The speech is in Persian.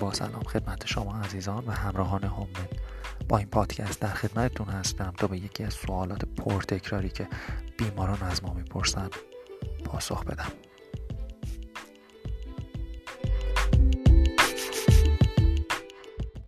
با سلام خدمت شما عزیزان و همراهان هومن. با این پادکست در خدمتتون هستم تا به یکی از سوالات پرتکراری که بیماران از ما می‌پرسند پاسخ بدم.